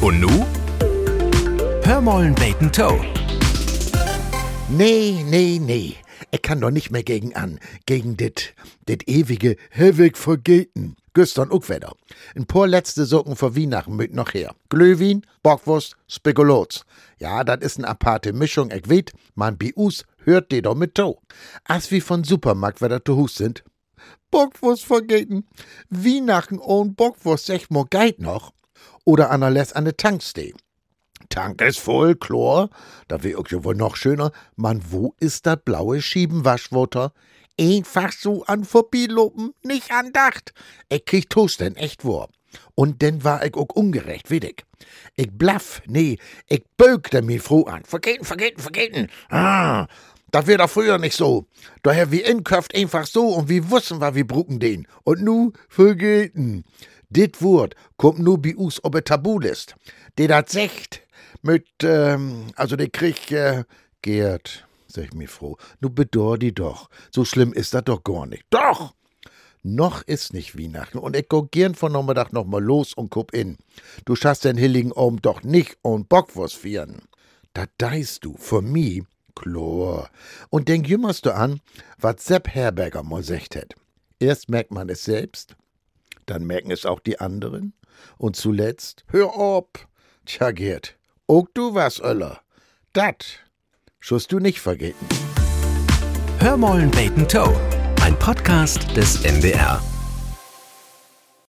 Und nu? Hör mollen beten Toe. Nee, nee, nee. Ich kann doch nicht mehr gegen an. Gegen dit, dit ewige Hewig vergeten. Gestern auch wieder. Ein paar letzte Socken vor Weihnachten mit noch her. Glühwein, Bockwurst, Spekulots. Ja, das ist eine aparte Mischung, ich weet, man Bius hört die doch mit to. As wie von Supermarkt, wer da zu Hus sind. Bockwurst vergeten. Weihnachten ohne Bockwurst, sech mo geit noch. Oder Anna lässt an de Tanksteh. Tank ist voll, Chlor. Da wär ich ja wohl noch schöner. Mann, wo ist das blaue Schiebenwaschwasser? Einfach so an vorbeilopen, nicht andacht. Ich krieg denn echt vor. Und denn war ich auch ungerecht, weet ich. Blaff, nee, ich bögte mi froh an. Vergeten, vergeten, vergeten. Ah, das wär doch früher nicht so. Daher wie inköft einfach so und wie wussten wir, wie brucken den. Und nu vergeten. Dit Wort kommt nu bi us ob e Tabulist. De dat secht mit, ähm, also der krieg, äh, Gerd, sag ich mir froh, nu bedor die doch. So schlimm ist das doch gar nicht. Doch! Noch ist nicht Weihnachten und ich go gern von Nachmittag noch mal los und guck in. Du schaffst den Hilligen Ohm doch nicht und Bockwurst vieren. Da deist du, für mi, Chlor. Und denk jümmerst du an, wat Sepp Herberger mal secht het. Erst merkt man es selbst, dann merken es auch die anderen und zuletzt, hör ob. Tja, Gerd, auch du was, Öller. Dat schust du nicht vergeten. Hör mollen beten Toe. Ein Podcast des NDR.